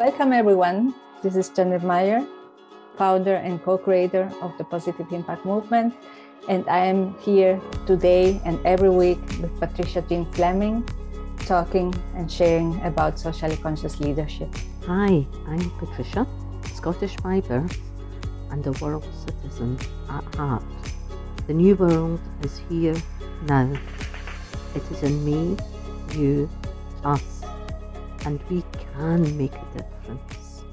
Welcome, everyone. This is Janet Meyer, founder and co creator of the Positive Impact Movement. And I am here today and every week with Patricia Jean Fleming, talking and sharing about socially conscious leadership. Hi, I'm Patricia, Scottish by birth and a world citizen at heart. The new world is here now. It is in me, you, us, and we can make a difference.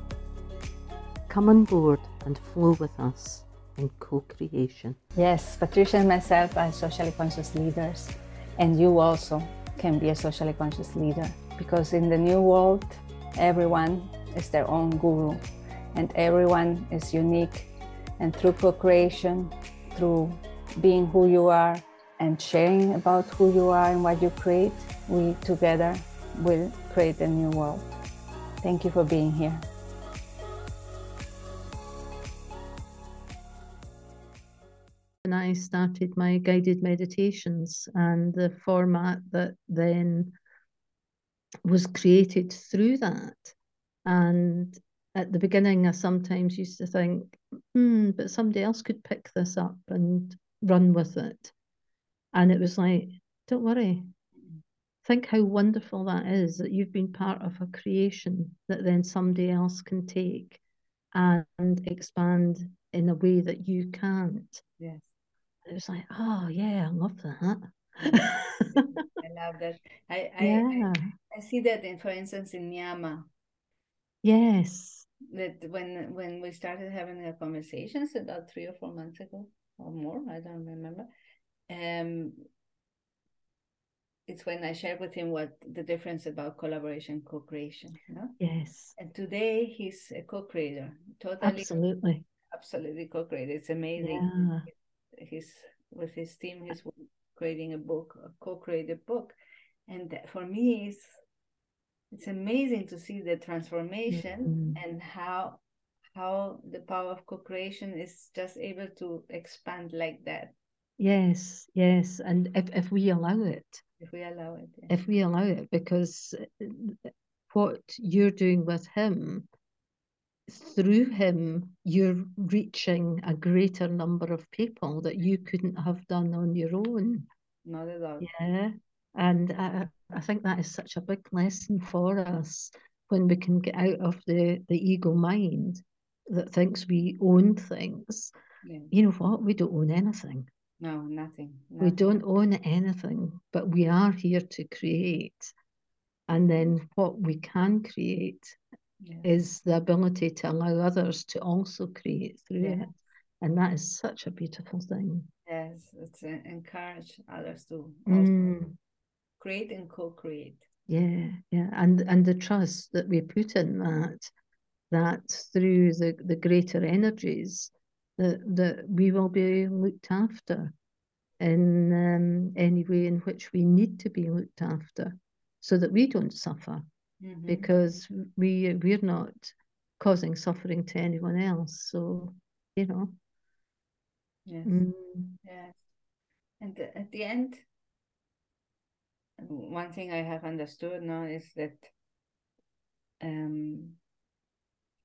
Come on board and flow with us in co creation. Yes, Patricia and myself are socially conscious leaders, and you also can be a socially conscious leader because in the new world, everyone is their own guru and everyone is unique. And through co creation, through being who you are and sharing about who you are and what you create, we together will create a new world. Thank you for being here. And I started my guided meditations, and the format that then was created through that. And at the beginning, I sometimes used to think, hmm, but somebody else could pick this up and run with it. And it was like, don't worry. Think how wonderful that is that you've been part of a creation that then somebody else can take and expand in a way that you can't. Yes. It was like, oh yeah, I love that. I love that. I, I, yeah. I, I see that in, for instance, in Nyama. Yes. That when when we started having our conversations about three or four months ago or more, I don't remember. Um, it's when I shared with him what the difference about collaboration, co-creation. You know? Yes. And today he's a co-creator, totally, Absolutely. absolutely co-creator. It's amazing. Yeah. He's with his team. He's creating a book, a co-created book, and for me, it's it's amazing to see the transformation Mhm. and how how the power of co-creation is just able to expand like that Yes, yes. And if, if we allow it, if we allow it. yeah. if we allow it, because what you're doing with him, through him, you're reaching a greater number of people that you couldn't have done on your own. Not at all. Yeah. And I, I think that is such a big lesson for us when we can get out of the, the ego mind that thinks we own things. Yeah. You know what? We don't own anything. No, nothing. We don't own anything, but we are here to create. And then what we can create Yes. is the ability to allow others to also create through Yeah. it. And that is such a beautiful thing. Yes, it's uh, encourage others to also Mm, create and co-create. yeah, yeah. And and the trust that we put in that, that through the, the greater energies that that we will be looked after in um, any way in which we need to be looked after so that we don't suffer. Mhm. because we we're not causing suffering to anyone else. So you know, Yes. mm, Yes. And at the end, one thing I have understood now is that um,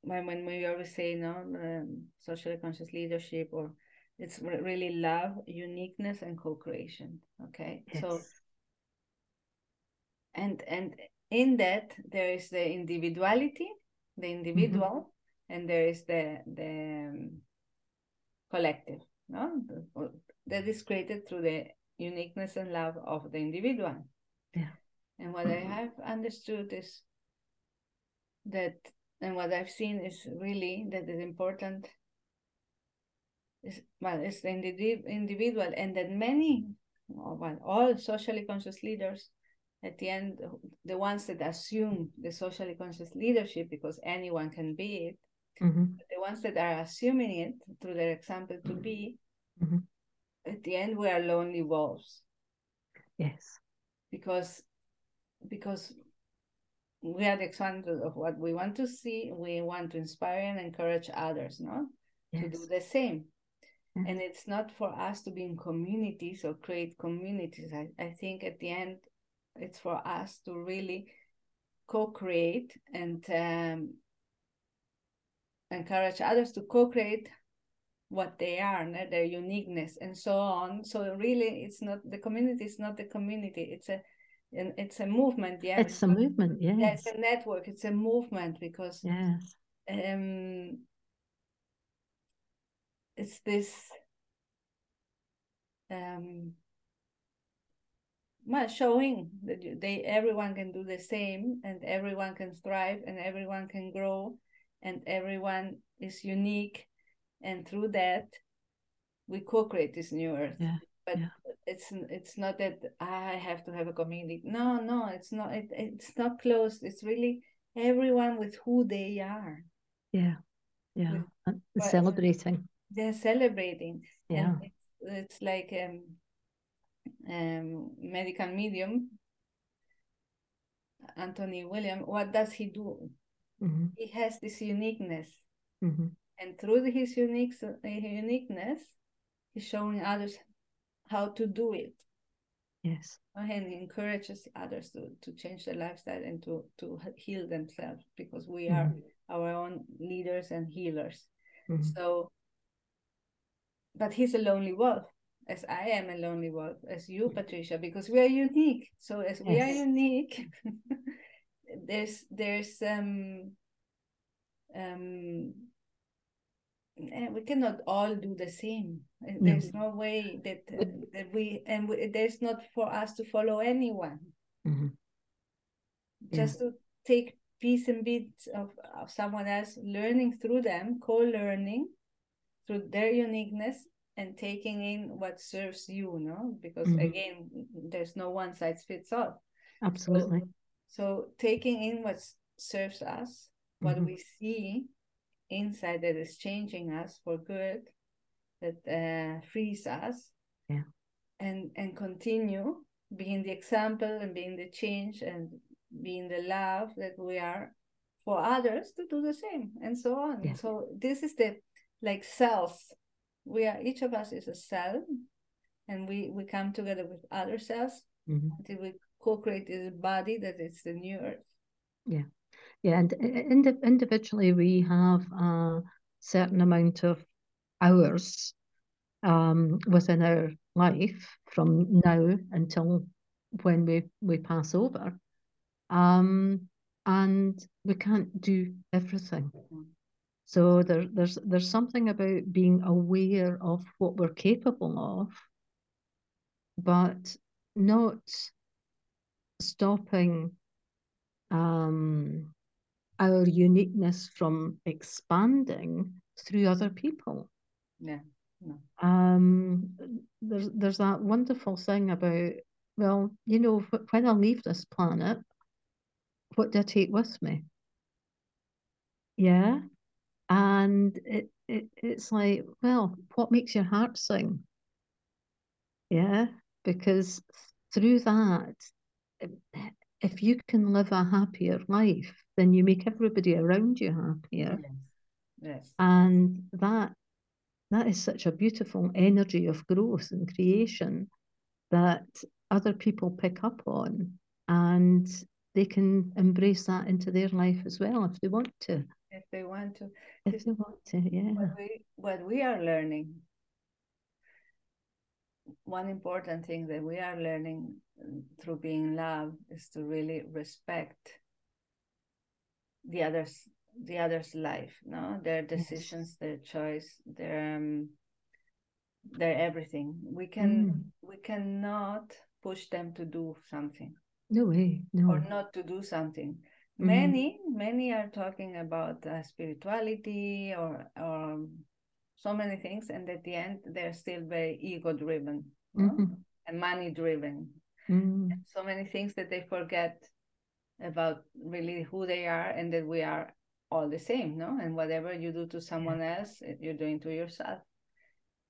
when when we always say no, um, socially conscious leadership, or it's really love, uniqueness, and co-creation. Okay, so and and in that there is the individuality, the individual, and there is the the um, collective. No, The- that is created through the uniqueness and love of the individual. Yeah. And what I have understood is that, and what I've seen is really that is important. Is well, it's the individ- individual, and that many, well, all socially conscious leaders, at the end, the ones that assume the socially conscious leadership, because anyone can be it, mhm, the ones that are assuming it through their example to be, mhm, at the end we are lonely wolves. Yes, because because we are the example of what we want to see we want to inspire and encourage others no? To do the same. Yes, and it's not for us to be in communities or create communities. I, I think at the end it's for us to really co-create and um, encourage others to co-create what they are their uniqueness and so on. So really it's not the community It's not the community. It's a it's a movement yeah. It's, it's a movement yes. yeah it's a network. It's a movement because yes. um it's this um well, showing that they everyone can do the same and everyone can thrive and everyone can grow and everyone is unique. And through that we co-create this new earth. Yeah but yeah. It's it's not that i have to have a community. No no it's not it, it's not closed. It's really everyone with who they are. Yeah yeah. With, celebrating. they're celebrating. Yeah. it's, it's like um um medical medium anthony william what does he do? Mm-hmm. he has this uniqueness. Mm-hmm. and through his unique uniqueness he's showing others how to do it yes and encourages others to, to change their lifestyle and to, to heal themselves because we mm-hmm. are our own leaders and healers mm-hmm. so but he's a lonely wolf as i am a lonely wolf as you patricia because we are unique so as yes. we are unique there's there's um um we cannot all do the same eh, there's no, no way that uh, that we and we, there's not for us to follow anyone mm-hmm. just yeah. to take piece and bits of, of someone else learning through them co-learning through their uniqueness and taking in what serves you no because mm-hmm. again there's no one size fits all absolutely so, so taking in what serves us what mm-hmm. we see inside that is changing us for good that uh, frees us. Yeah. And and continue being the example and being the change and being the love that we are for others to do the same and so on. Yeah. so this is the like cells we are each of us is a cell and we we come together with other cells mm-hmm. until we co-create this body that is the new earth. Yeah yeah and ind- individually we have a certain amount of hours um, within our life from now until when we we pass over. Um, and we can't do everything. So there, there's there's something about being aware of what we're capable of but not stopping um, our uniqueness from expanding through other people. Yeah. No. Um, there's there's that wonderful thing about well, you know, when I leave this planet, what do I take with me? Yeah, and it, it it's like, well, what makes your heart sing? Yeah, because through that, if you can live a happier life, then you make everybody around you happier. Yes. yes. And that that is such a beautiful energy of growth and creation that other people pick up on and they can embrace that into their life as well if they want to. If they want to. If they want to, yeah. What we, what we are learning, one important thing that we are learning through being love is to really respect the others the other's life no their decisions their choice their um, their everything we can mm. we cannot push them to do something no way no or not to do something mm. many many are talking about uh, spirituality or or so many things and at the end they're still very ego driven mm-hmm. and money driven mm. so many things that they forget about really who they are and that we are all the same no and whatever you do to someone else you're doing to yourself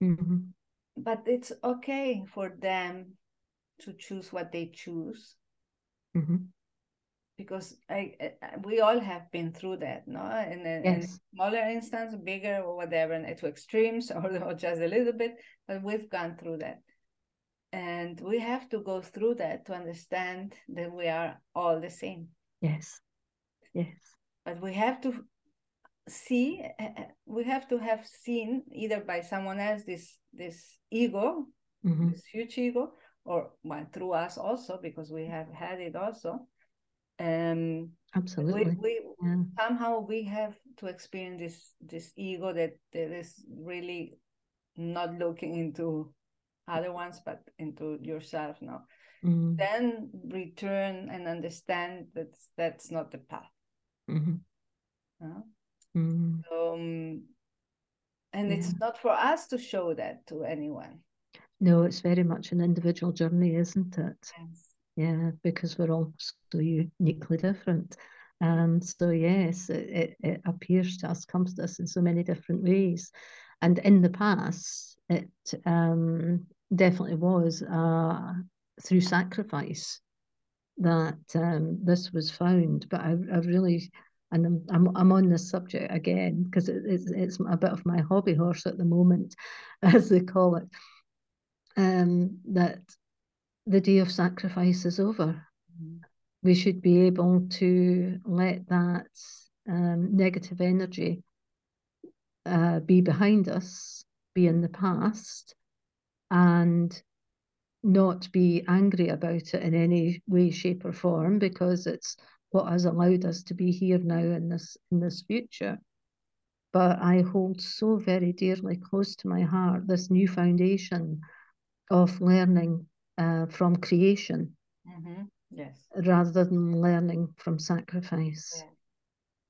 mm-hmm. but it's okay for them to choose what they choose mm-hmm. because I, I, we all have been through that no in a, yes. in smaller instance bigger or whatever and to extremes or, or just a little bit but we've gone through that and we have to go through that to understand that we are all the same yes yes but we have to see uh, uh, we have to have seen either by someone else this this ego Mhm. this huge ego or well through us also because we have had it also um we, Absolutely. we Yeah. somehow we have to experience this this ego that, that is really not looking into other ones but into yourself now Mm. then return and understand that that's not the path Mhm. no? Mm. um, and it's not for us to show that to anyone No, it's very much an individual journey, isn't it? yes. Yeah, because we're all so uniquely different. And so, yes, it, it, it appears to us, comes to us in so many different ways. And in the past, it um, definitely was uh, through sacrifice that um, this was found. But I, I really, and I'm, I'm, I'm on this subject again because it, it's, it's a bit of my hobby horse at the moment, as they call it, um, that the day of sacrifice is over. Mhm. We should be able to let that um, negative energy uh, be behind us, be in the past, and not be angry about it in any way, shape, or form because it's what has allowed us to be here now in this in this future. But I hold so very dearly close to my heart this new foundation of learning uh, from creation Mhm. yes rather than learning from sacrifice.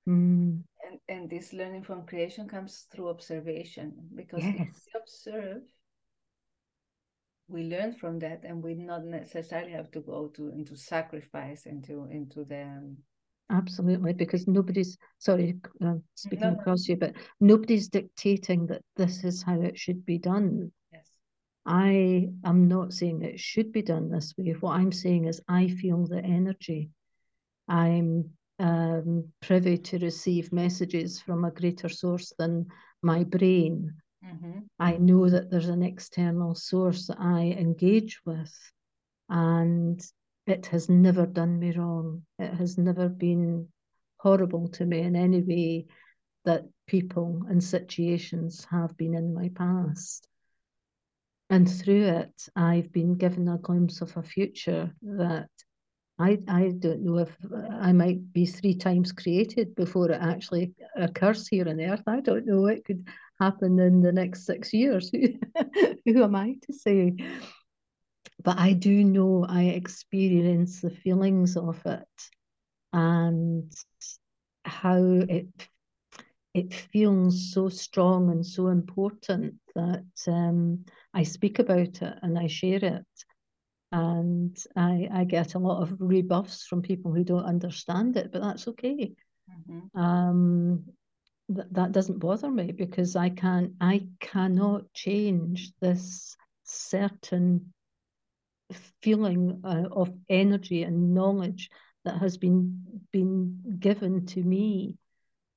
Yeah. Mm, and and this learning from creation comes through observation because if yes, we observe we learn from that and we not necessarily have to go to into sacrifice into into the um, absolutely. Because nobody's, sorry, uh, speaking no. across you, but nobody's dictating that this is how it should be done. yes I am not saying it should be done this way. What I'm saying is, I feel the energy. I'm um, privy to receive messages from a greater source than my brain. Mhm. I know that there's an external source that I engage with, and it has never done me wrong. It has never been horrible to me in any way that people and situations have been in my past. And through it, I've been given a glimpse of a future that I, I don't know if I might be three times created before it actually occurs here on earth. I don't know. It could happen in the next six years. Who, who am I to say? But I do know I experience the feelings of it and how it it feels so strong and so important that um, I speak about it and I share it. And I, I get a lot of rebuffs from people who don't understand it, but that's okay. Mhm. Um, th- that doesn't bother me because I can I cannot change this certain feeling uh, of energy and knowledge that has been been given to me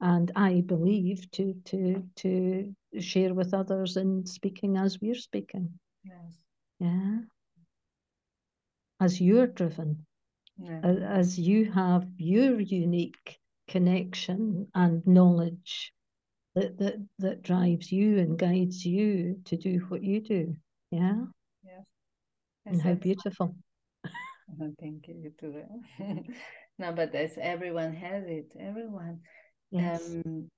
and I believe to to to share with others in speaking as we're speaking. yes Yeah. As you're driven, yeah. as you have your unique connection and knowledge that that that drives you and guides you to do what you do. Yeah. yes And how beautiful. Oh, Thank you too. no, but as everyone has it, everyone. Yes. Um,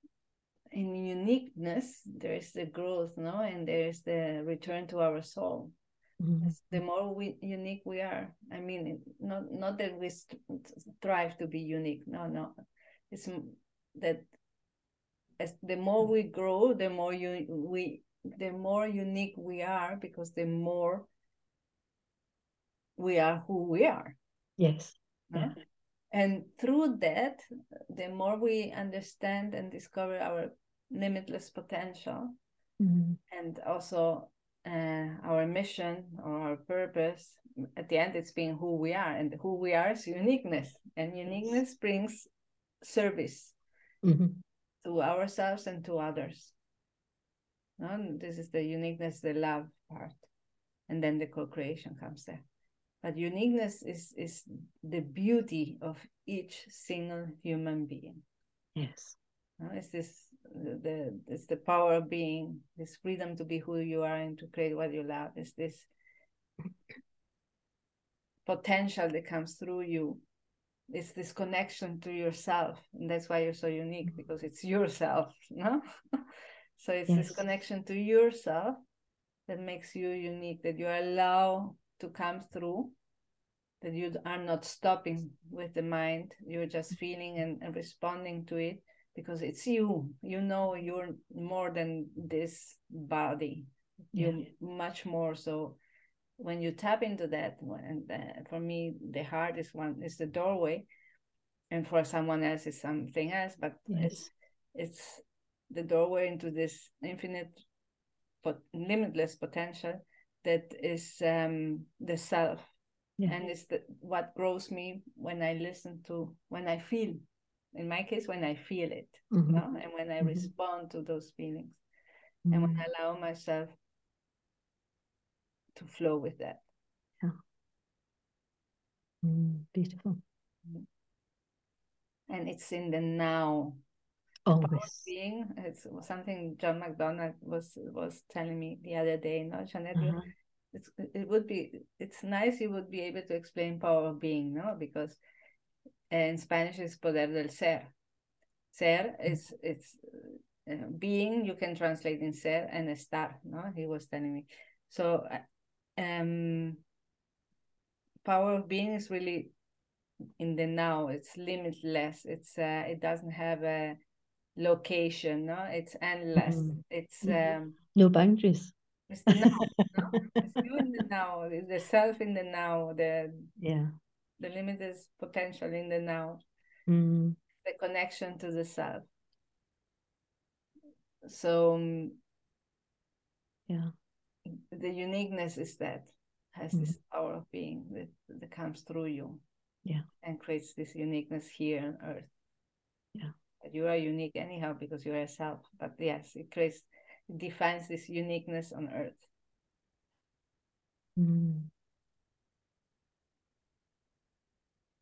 in uniqueness, there is the growth, no, and there is the return to our soul. Mhm. The more we unique we are, I mean, not not that we strive to be unique. No, no, it's that as the more we grow, the more you we the more unique we are because the more we are who we are. Yes. Yeah. And through that, the more we understand and discover our limitless potential Mhm. and also uh, our mission or our purpose, at the end, it's being who we are. And who we are is uniqueness. And uniqueness brings service Mhm. to ourselves and to others. No? And this is the uniqueness, the love part. And then the co creation comes there. But uniqueness is, is the beauty of each single human being. Yes. No, it's this the it's the power of being, this freedom to be who you are and to create what you love. Is this potential that comes through you. It's this connection to yourself, and that's why you're so unique mm-hmm. because it's yourself, no? so it's yes. this connection to yourself that makes you unique. That you allow to come through that you are not stopping with the mind you're just feeling and, and, responding to it because it's you you know you're more than this body you're yeah. much more so when you tap into that and uh, for me the hardest one is the doorway and for someone else it's something else but yes. it's it's the doorway into this infinite but limitless potential that is um, the self yeah. and it's the, what grows me when i listen to when i feel in my case when i feel it mm-hmm. you know? and when i mm-hmm. respond to those feelings mm-hmm. and when i mm-hmm. allow myself to flow with that yeah mm, beautiful mm-hmm. and it's in the now always being it's something john mcdonald was was telling me the other day you know Jeanette, uh-huh it's it would be it's nice you would be able to explain power of being no because in spanish is poder del ser ser is it's uh, being you can translate in ser and estar no he was telling me so uh, um power of being is really in the now it's limitless it's uh, it doesn't have a location no it's endless mm-hmm. it's mm-hmm. um no boundaries it's the now. no? It's you in the now. the self in the now. The yeah. The limited potential in the now. Mm. The connection to the self. So um, yeah. The uniqueness is that has mm. this power of being that, that comes through you. Yeah. And creates this uniqueness here on earth. Yeah. But you are unique anyhow because you are a self. But yes, it creates defines this uniqueness on earth. Mm.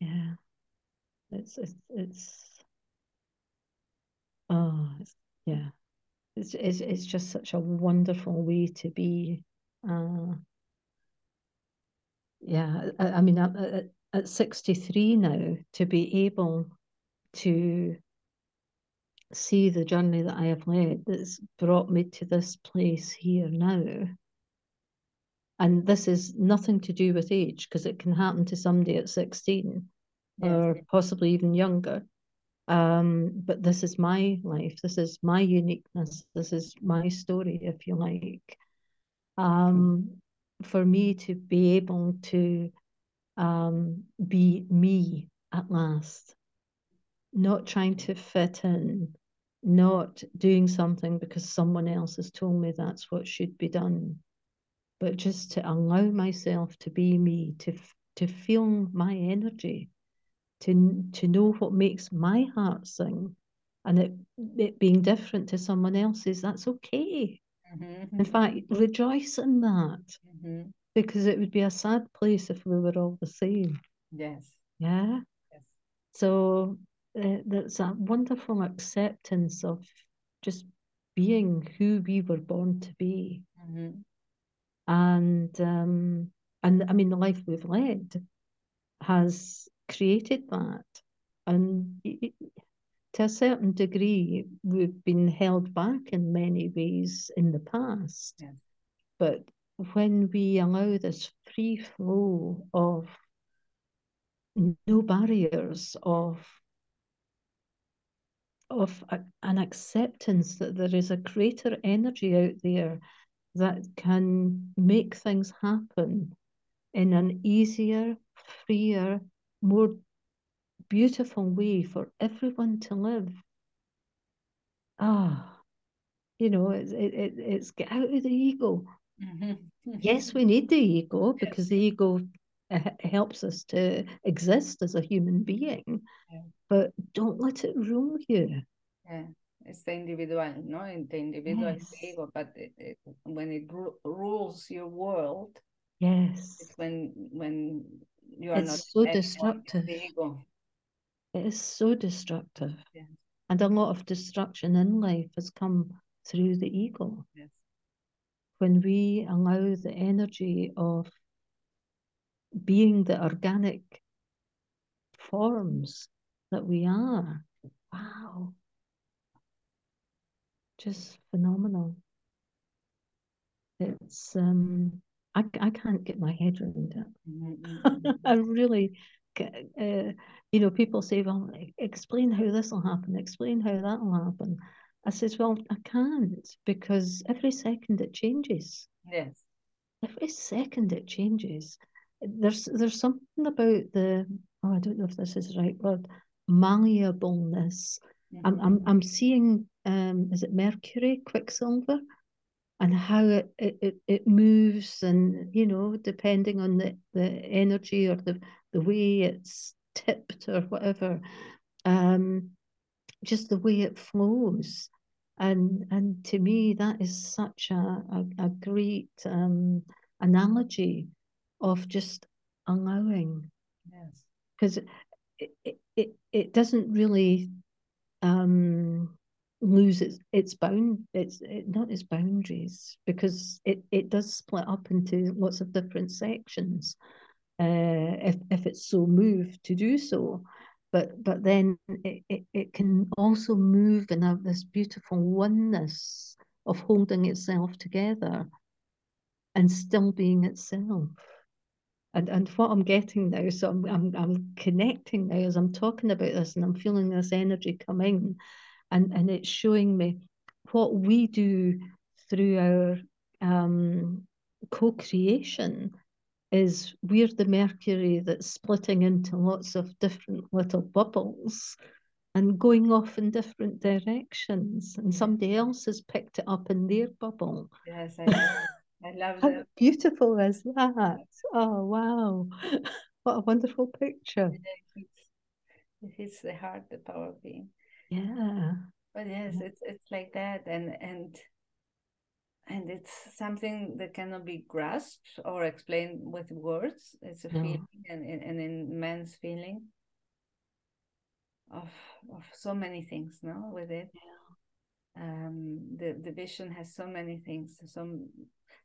Yeah, it's it's it's oh yeah, it's, it's it's just such a wonderful way to be. Uh, yeah, I, I mean, at, at 63 now, to be able to see the journey that I have led that's brought me to this place here now. And this is nothing to do with age because it can happen to somebody at 16 yes. or possibly even younger. Um, but this is my life. This is my uniqueness. This is my story, if you like. Um, for me to be able to um, be me at last not trying to fit in, not doing something because someone else has told me that's what should be done, but just to allow myself to be me, to to feel my energy, to to know what makes my heart sing, and it it being different to someone else's, that's okay. Mm-hmm. In fact, rejoice in that. Mm-hmm. Because it would be a sad place if we were all the same. Yes. Yeah. Yes. So uh, there's a wonderful acceptance of just being who we were born to be. Mm-hmm. And um, and I mean the life we've led has created that. And to a certain degree, we've been held back in many ways in the past. Yeah. But when we allow this free flow of no barriers, of of a, an acceptance that there is a greater energy out there that can make things happen in an easier, freer, more beautiful way for everyone to live. Ah, you know, it's it, it, it's get out of the ego. Mm-hmm. yes, we need the ego because the ego uh, helps us to exist as a human being. Yeah but don't let it rule you. Yeah, it's the individual, no? It's The individual yes. ego, but it, it, when it ru- rules your world, yes, it's when when you are it's not so destructive. It is so destructive. Yeah. And a lot of destruction in life has come through the ego. Yes. When we allow the energy of being the organic forms that we are, wow, just phenomenal. It's um, I I can't get my head around it. Mm-hmm. I really, uh, you know, people say, well, explain how this will happen, explain how that will happen. I says, well, I can't because every second it changes. Yes. Every second it changes. There's there's something about the oh I don't know if this is the right word malleableness. Mm-hmm. I'm I'm I'm seeing um is it mercury quicksilver and how it, it, it moves and you know depending on the, the energy or the, the way it's tipped or whatever um just the way it flows. And and to me that is such a, a, a great um analogy of just allowing. Yes. Because it, it, it, it doesn't really um lose its its bound its it, not its boundaries because it it does split up into lots of different sections uh, if if it's so moved to do so. But but then it, it, it can also move and have this beautiful oneness of holding itself together and still being itself. And and what I'm getting now, so I'm I'm I'm connecting now as I'm talking about this, and I'm feeling this energy coming and and it's showing me what we do through our um, co-creation is we're the mercury that's splitting into lots of different little bubbles and going off in different directions and somebody else has picked it up in their bubble. Yes i love, I love how that beautiful is that? Oh wow. What a wonderful picture. It hits the heart the power of being yeah but yes it's it's like that and and and it's something that cannot be grasped or explained with words it's a no. feeling and an immense feeling of of so many things no with it yeah. um the the vision has so many things some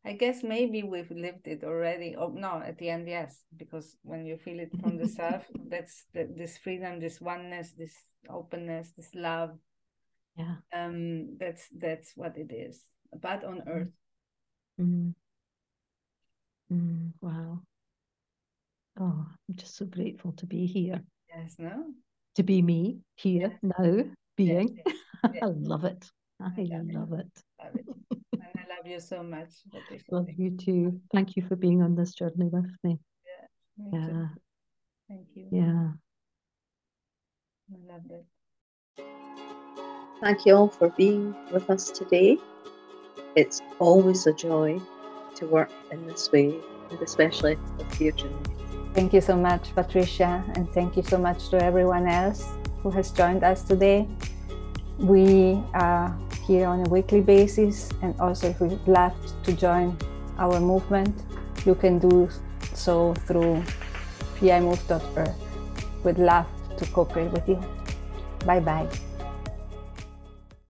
I guess maybe we've lived it already. Oh no, at the end, yes, because when you feel it from the self, that's the, this freedom, this oneness, this openness, this love. Yeah. Um, that's that's what it is. But on earth. Mm. Mm, wow. Oh, I'm just so grateful to be here. Yes, no. To be me here yes. now, being. Yes, yes. I love it. I, I love, love it. it. Love it. and I love you so much. Love you too. Thank you for being on this journey with me. Yeah. Me yeah. Too. Thank you. Yeah. I love it. Thank you all for being with us today. It's always a joy to work in this way, and especially with your journey. Thank you so much, Patricia, and thank you so much to everyone else who has joined us today. We are here on a weekly basis, and also if you'd love to join our movement, you can do so through pimove.earth. We'd love to cooperate with you. Bye bye.